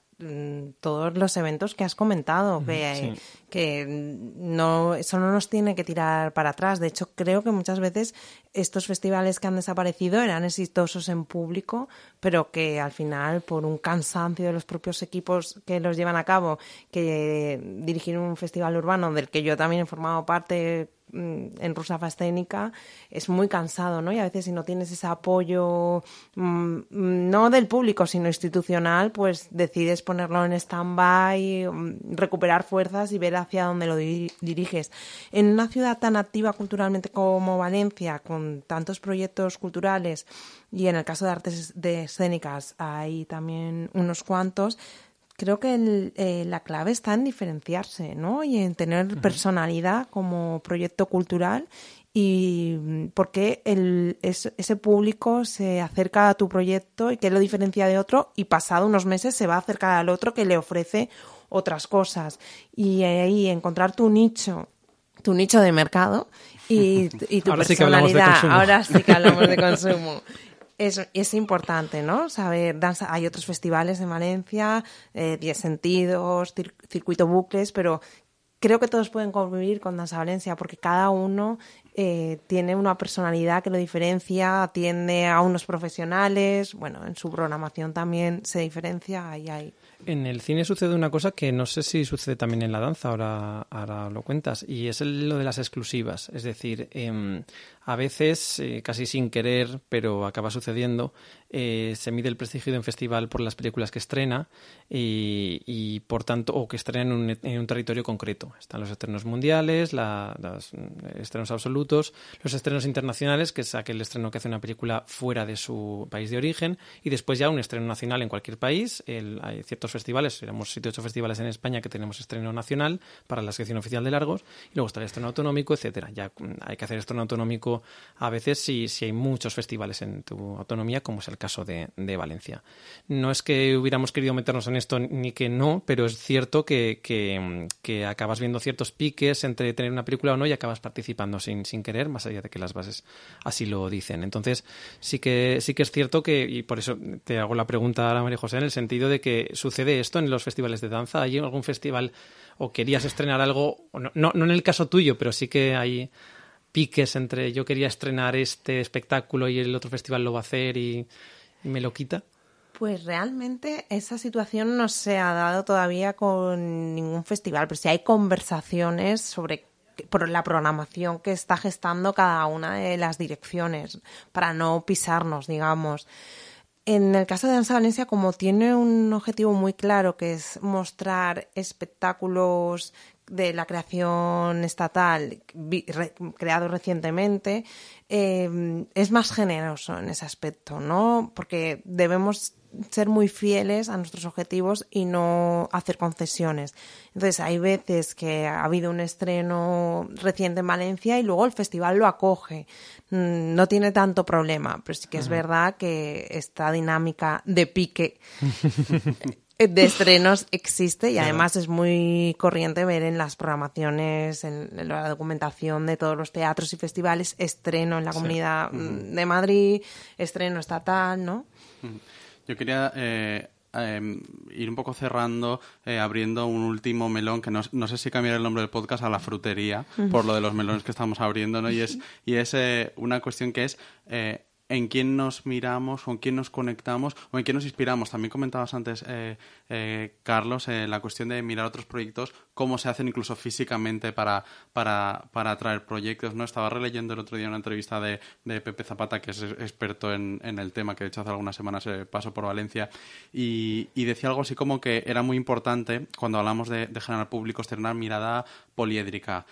todos los eventos que has comentado, que, sí. que no, eso no nos tiene que tirar para atrás. De hecho, creo que muchas veces estos festivales que han desaparecido eran exitosos en público, pero que al final, por un cansancio de los propios equipos que los llevan a cabo, que dirigir un festival urbano del que yo también he formado parte Mm, en rusa fascénica es muy cansado, ¿no? Y a veces si no tienes ese apoyo, mmm, no del público, sino institucional, pues decides ponerlo en stand-by, mm, recuperar fuerzas y ver hacia dónde lo di diriges. En una ciudad tan activa culturalmente como Valencia, con tantos proyectos culturales, y en el caso de artes de escénicas hay también unos cuantos, creo que el, eh, la clave está en diferenciarse, ¿no? Y en tener personalidad como proyecto cultural y mm, por qué el, ese público se acerca a tu proyecto y qué lo diferencia de otro y pasado unos meses se va a acercar al otro que le ofrece otras cosas. Y ahí encontrar tu nicho, tu nicho de mercado y, tu personalidad. Ahora sí que hablamos de consumo. Es, importante, ¿no? Saber, danza, hay otros festivales en Valencia, eh, Diez Sentidos, Circuito Bucles, pero creo que todos pueden convivir con Danza Valencia porque cada uno eh, tiene una personalidad que lo diferencia, atiende a unos profesionales, bueno, en su programación también se diferencia, ahí hay. En el cine sucede una cosa que no sé si sucede también en la danza, ahora, ahora lo cuentas, y es lo de las exclusivas. Es decir, em, a veces, eh, casi sin querer, pero acaba sucediendo, eh, se mide el prestigio de un festival por las películas que estrena y, por tanto, o que estrena en un, territorio concreto. Están los estrenos mundiales, los estrenos absolutos, los estrenos internacionales, que es aquel estreno que hace una película fuera de su país de origen, y después ya un estreno nacional en cualquier país. hay ciertos festivales, éramos 7 8 festivales en España que tenemos estreno nacional para la sección oficial de largos, y luego está el estreno autonómico, etcétera. Ya hay que hacer estreno autonómico a veces si, si hay muchos festivales en tu autonomía, como es el caso de, Valencia. No es que hubiéramos querido meternos en esto ni que no, pero es cierto que, que, acabas viendo ciertos piques entre tener una película o no y acabas participando sin, sin querer, más allá de que las bases así lo dicen. Entonces, sí que, sí que es cierto que, y por eso te hago la pregunta a María José, en el sentido de que sucede esto en los festivales de danza. ¿Hay algún festival o querías estrenar algo, no, no, no en el caso tuyo, pero sí que hay piques entre yo quería estrenar este espectáculo y el otro festival lo va a hacer y, me lo quita? Pues realmente esa situación no se ha dado todavía con ningún festival, pero sí hay conversaciones sobre por la programación que está gestando cada una de las direcciones para no pisarnos, digamos. En el caso de Danza Valencia, como tiene un objetivo muy claro, que es mostrar espectáculos de la creación estatal creado recientemente eh, es más generoso en ese aspecto, ¿no? Porque debemos ser muy fieles a nuestros objetivos y no hacer concesiones. Entonces, hay veces que ha habido un estreno reciente en Valencia y luego el festival lo acoge. Mm, no tiene tanto problema, pero sí que es verdad que esta dinámica de pique de estrenos existe y además es muy corriente ver en las programaciones, en, la documentación de todos los teatros y festivales, estreno en la Comunidad de Madrid, estreno estatal, ¿no? Yo quería eh, em, ir un poco cerrando, eh, abriendo un último melón, que no, sé si cambiar el nombre del podcast a la frutería, por lo de los melones que estamos abriendo, ¿no? Y es, y es eh, una cuestión que es en quién nos miramos, con quién nos conectamos o en quién nos inspiramos. También comentabas antes, eh, eh, Carlos, eh, la cuestión de mirar otros proyectos, cómo se hacen incluso físicamente para, para, para atraer proyectos. ¿no? Estaba releyendo el otro día una entrevista de, de Pepe Zapata, que es experto en, en, el tema, que de hecho hace algunas semanas pasó por Valencia, y, y, decía algo así como que era muy importante, cuando hablamos de, de generar públicos, tener mirada poliédrica,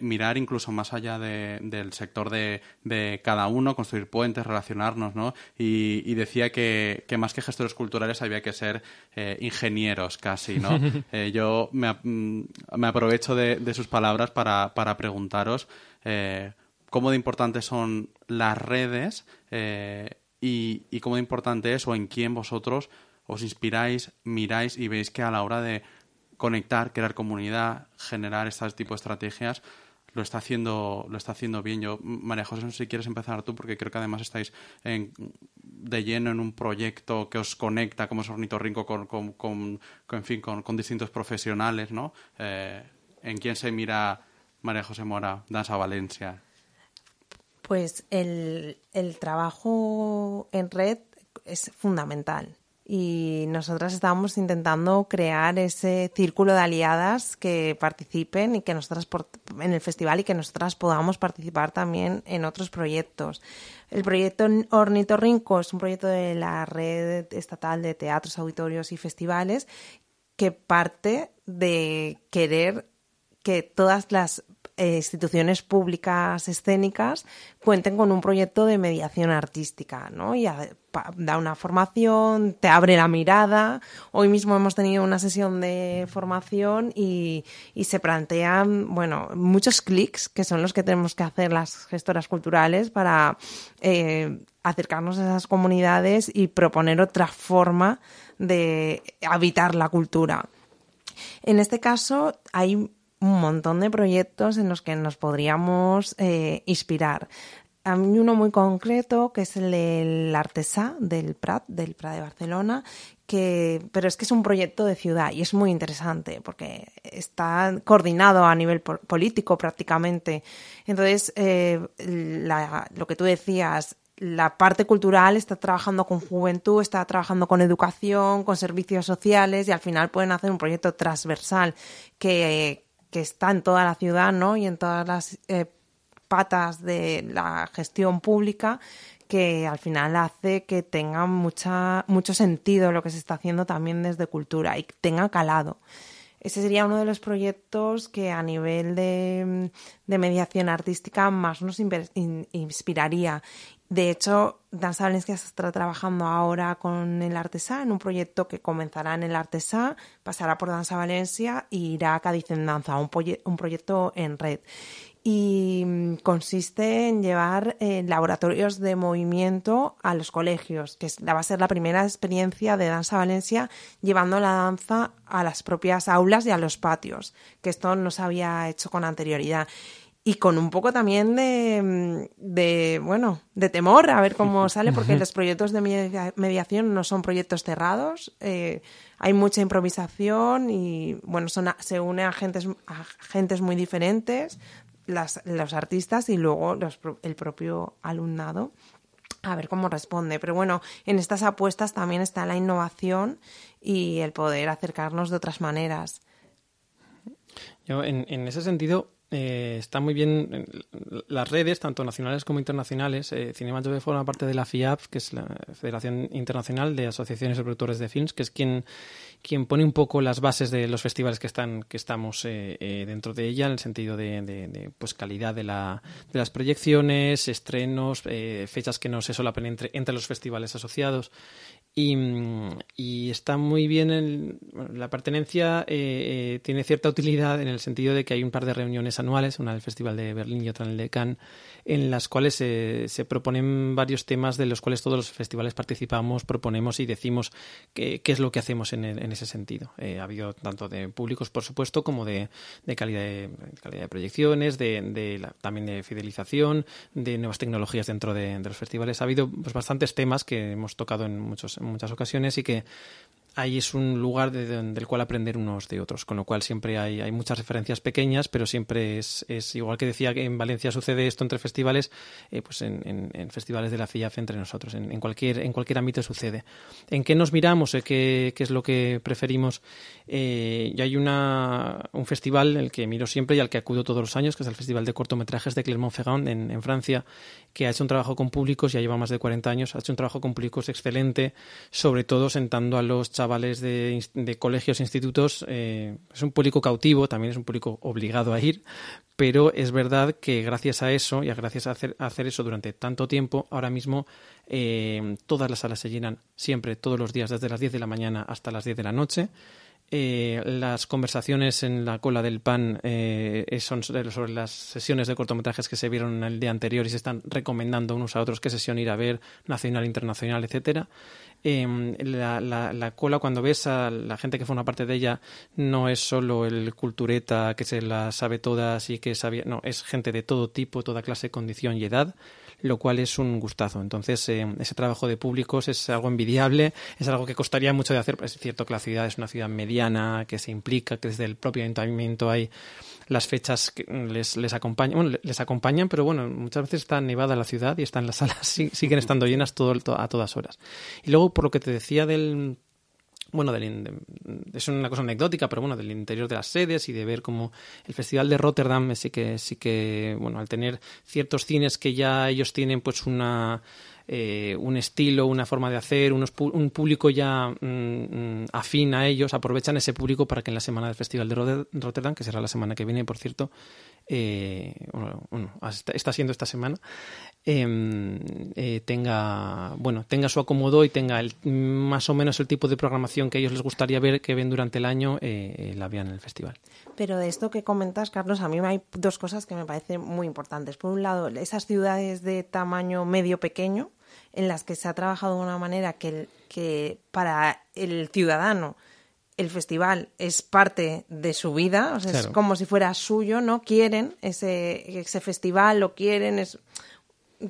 mirar incluso más allá de, del sector de, de cada uno, construir puentes, relacionarnos, ¿no? Y, decía que, más que gestores culturales había que ser eh, ingenieros casi, ¿no? Eh, yo me, mm, me, aprovecho de, sus palabras para, para preguntaros eh, cómo de importantes son las redes y, y cómo de importante es o en quién vosotros os inspiráis, miráis y veis que a la hora de conectar, crear comunidad, generar este tipo de estrategias, lo está haciendo lo está haciendo bien. Yo, María José, no sé si quieres empezar tú, porque creo que además estáis de lleno en un proyecto que os conecta como es Ornitorrinco con, con, con, en fin, con, distintos profesionales, ¿no? Eh, ¿En quién se mira María José Mora, Danza Valencia? Pues el, el trabajo en red es fundamental y nosotras estábamos intentando crear ese círculo de aliadas que participen y que nosotras en el festival y que nosotras podamos participar también en otros proyectos. El proyecto Ornitorrinco es un proyecto de la red estatal de teatros, auditorios y festivales que parte de querer que todas las eh, instituciones públicas escénicas cuenten con un proyecto de mediación artística, ¿no? Da una formación, te abre la mirada. Hoy mismo hemos tenido una sesión de formación y, se plantean, bueno, muchos clics que son los que tenemos que hacer las gestoras culturales para eh, acercarnos a esas comunidades y proponer otra forma de habitar la cultura. En este caso hay un montón de proyectos en los que nos podríamos eh, inspirar. Hay uno muy concreto que es el del Artesá del Prat, del Prat de Barcelona, que, pero es que es un proyecto de ciudad y es muy interesante porque está coordinado a nivel político prácticamente. Entonces, eh, lo que tú decías, la parte cultural está trabajando con juventud, está trabajando con educación, con servicios sociales y al final pueden hacer un proyecto transversal que, que está en toda la ciudad ¿no? y en todas las eh, patas de la gestión pública que al final hace que tenga mucha, mucho sentido lo que se está haciendo también desde cultura y tenga calado. Ese sería uno de los proyectos que a nivel de, de mediación artística más nos inspiraría. De hecho, Danza Valencia está trabajando ahora con el Artesá en un proyecto que comenzará en el Artesá, pasará por Danza Valencia e irá a Cádiz en Danza, un, un proyecto en red y mm, consiste en llevar eh, laboratorios de movimiento a los colegios, que va a ser la primera experiencia de Danza Valencia llevando la danza a las propias aulas y a los patios, que esto no se había hecho con anterioridad. Y con un poco también de, de, bueno, de temor a ver cómo sale, porque los proyectos de mediación no son proyectos cerrados, eh, hay mucha improvisación y, bueno, son, se une a agentes, agentes muy diferentes, las, los artistas y luego los, el propio alumnado a ver cómo responde. Pero bueno, en estas apuestas también está la innovación y el poder acercarnos de otras maneras. Yo, en, en ese sentido, eh, está muy bien eh, las redes, tanto nacionales como internacionales. Eh, Cinema forma parte de la FIAP, que es la Federación Internacional de Asociaciones de Productores de Films, que es quien, quien pone un poco las bases de los festivales que están que estamos eh, dentro de ella, en el sentido de, de, pues calidad de, la, de las proyecciones, estrenos, fechas que no se solapen entre, entre los festivales asociados. Y, y, está muy bien en, la pertenencia eh, tiene cierta utilidad en el sentido de que hay un par de reuniones anuales una del Festival de Berlín y otra en el de Cannes en las cuales se, se proponen varios temas de los cuales todos los festivales participamos proponemos y decimos qué, qué es lo que hacemos en, ese sentido. Eh, ha habido tanto de públicos por supuesto como de, calidad de proyecciones de, también de fidelización de nuevas tecnologías dentro de, de los festivales. Ha habido pues, bastantes temas que hemos tocado en muchos en muchas ocasiones y que ahí es un lugar de, del cual aprender unos de otros, con lo cual siempre hay, hay muchas referencias pequeñas, pero siempre es, es, igual que decía que en Valencia sucede esto entre festivales, eh, pues en, en, en, festivales de la FIAF entre nosotros, en, en, cualquier, en cualquier ámbito sucede. ¿En qué nos miramos? Eh, ¿Qué, ¿Qué, es lo que preferimos? Eh, y hay una, un festival el que miro siempre y al que acudo todos los años, que es el Festival de Cortometrajes de Clermont-Ferrand en, en Francia, que ha hecho un trabajo con públicos, ya lleva más de 40 años, ha hecho un trabajo con públicos excelente, sobre todo sentando a los chavales de, de colegios e institutos. Eh, es un público cautivo, también es un público obligado a ir, pero es verdad que gracias a eso y gracias a hacer, hacer eso durante tanto tiempo, ahora mismo eh, todas las salas se llenan siempre, todos los días, desde las 10 de la mañana hasta las 10 de la noche. Eh, las conversaciones en la cola del pan son sobre las sesiones de cortometrajes que se vieron el día anterior y se están recomendando unos a otros qué sesión ir a ver, nacional, internacional, etcétera. Eh, la, la, la, cola, cuando ves a la gente que forma parte de ella, no es solo el cultureta que se la sabe todas y que sabía, no, es gente de todo tipo, toda clase, condición y edad lo cual es un gustazo. Entonces, eh, ese trabajo de públicos es algo envidiable, es algo que costaría mucho de hacer. Es cierto que la ciudad es una ciudad mediana, que se implica, que desde el propio ayuntamiento hay las fechas que les, les acompañan, bueno, les acompañan, pero bueno, muchas veces está nevada la ciudad y están las salas, siguen estando llenas todo, a todas horas. Y luego, por lo que te decía del bueno, del, es una cosa anecdótica, pero bueno, del interior de las sedes y de ver cómo el Festival de Rotterdam sí que, sí que, bueno, al tener ciertos cines que ya ellos tienen pues una eh, un estilo, una forma de hacer, unos un público ya mm, mm, afín a ellos, aprovechan ese público para que en la semana del Festival de Rotterdam, que será la semana que viene, por cierto, eh, bueno, está siendo esta semana, em, eh, tenga bueno tenga su acomodo y tenga el, más o menos el tipo de programación que ellos les gustaría ver que ven durante el año eh, la vean en el festival. Pero de esto que comentas, Carlos, a mí hay dos cosas que me parecen muy importantes. Por un lado, esas ciudades de tamaño medio pequeño en las que se ha trabajado de una manera que, que para el ciudadano el festival es parte de su vida, o sea, es como si fuera suyo, ¿no? Quieren ese, ese festival, lo quieren, es,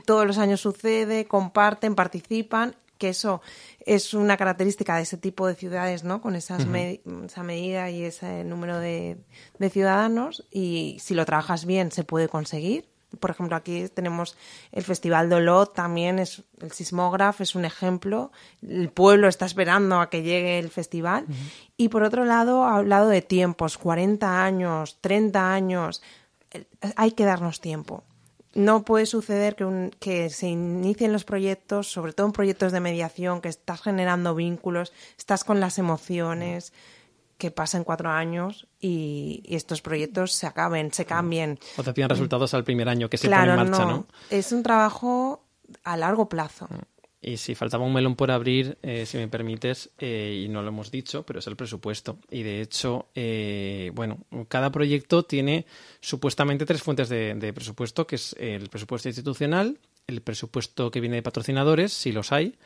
todos los años sucede, comparten, participan, que eso es una característica de ese tipo de ciudades, ¿no? Con esas esa medida y ese número de, de ciudadanos, y si lo trabajas bien se puede conseguir por ejemplo, aquí tenemos el Festival de Olot, también es el sismógrafo, es un ejemplo. El pueblo está esperando a que llegue el festival. Y por otro lado, ha hablado de tiempos, 40 años, 30 años. Hay que darnos tiempo. No puede suceder que, que se inicien los proyectos, sobre todo en proyectos de mediación, que estás generando vínculos, estás con las emociones que pasen cuatro años y, estos proyectos se acaben, se cambien. O te piden resultados al primer año que se pone en marcha, no. Es un trabajo a largo plazo. Mm. Y si faltaba un melón por abrir, eh, si me permites, eh, y no lo hemos dicho, pero es el presupuesto. Y de hecho, eh, bueno, cada proyecto tiene supuestamente tres fuentes de, de, presupuesto, que es el presupuesto institucional, el presupuesto que viene de patrocinadores, si los hay,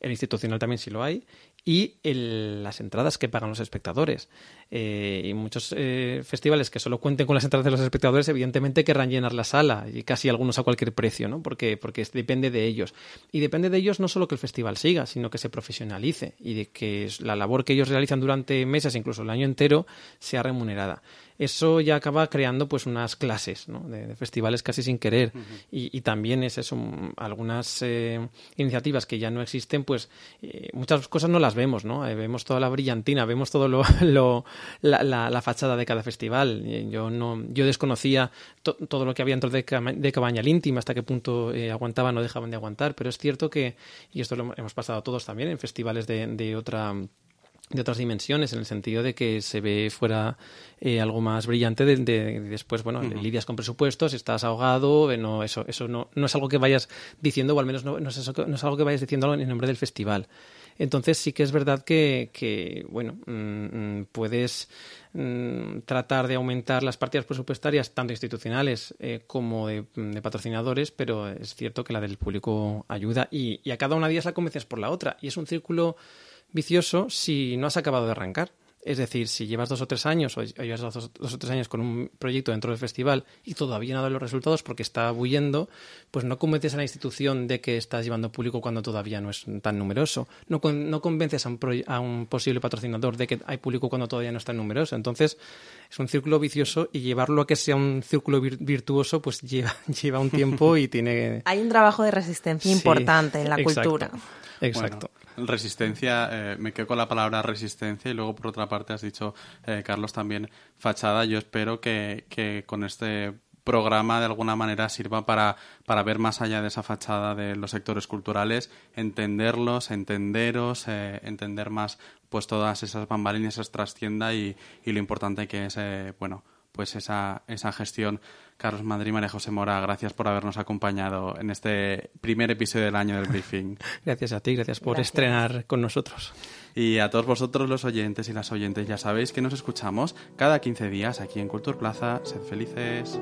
el institucional también si lo hay, y las entradas que pagan los espectadores. Eh, y muchos eh, festivales que solo cuenten con las entradas de los espectadores, evidentemente querrán llenar la sala, y casi algunos a cualquier precio, ¿no? Porque, porque depende de ellos. Y depende de ellos no solo que el festival siga, sino que se profesionalice y de que la labor que ellos realizan durante meses, incluso el año entero, sea remunerada eso ya acaba creando pues unas clases ¿no? de, festivales casi sin querer y, también es eso algunas eh, iniciativas que ya no existen pues muchas cosas no las vemos no vemos toda la brillantina vemos todo lo, lo la, la, fachada de cada festival. Yo no, yo desconocía todo lo que había dentro de, de Cabaña íntima, hasta qué punto eh, aguantaban o dejaban de aguantar, pero es cierto que, y esto lo hemos pasado todos también en festivales de, de otra de otras dimensiones, en el sentido de que se ve fuera eh, algo más brillante de, después, bueno, lidias con presupuestos, estás ahogado, eh, no, eso, eso no, no, es algo que vayas diciendo, o al menos no, no, es eso, no es algo que vayas diciendo en nombre del festival. Entonces sí que es verdad que, bueno, mm, mm, puedes mm, tratar de aumentar las partidas presupuestarias, tanto institucionales eh, como de, patrocinadores, pero es cierto que la del público ayuda y, y a cada una de ellas la convences por la otra. Y es un círculo vicioso si no has acabado de arrancar. Es decir, si llevas dos o tres años o llevas dos, o tres años con un proyecto dentro del festival y todavía no ha dado los resultados porque está huyendo, pues no convences a la institución de que estás llevando público cuando todavía no es tan numeroso. No, no convences a un, a un, posible patrocinador de que hay público cuando todavía no es tan numeroso. Entonces, es un círculo vicioso y llevarlo a que sea un círculo virtuoso, pues lleva, lleva un tiempo y tiene. Hay un trabajo de resistencia importante en la cultura. Exacto. resistencia, eh, me quedo con la palabra resistencia y luego por otra parte has dicho, eh, Carlos, también fachada. Yo espero que, que con este programa de alguna manera sirva para, para ver más allá de esa fachada de los sectores culturales, entenderlos, entenderos, eh, entender más pues todas esas bambalinas, esa trascienda y, y lo importante que es, bueno, pues esa, esa gestión. Carlos Madrid, María José Mora, gracias por habernos acompañado en este primer episodio del año del briefing. gracias a ti, gracias por estrenar con nosotros. Y a todos vosotros los oyentes y las oyentes, ya sabéis que nos escuchamos cada 15 días aquí en Cultura Plaza. Sed felices.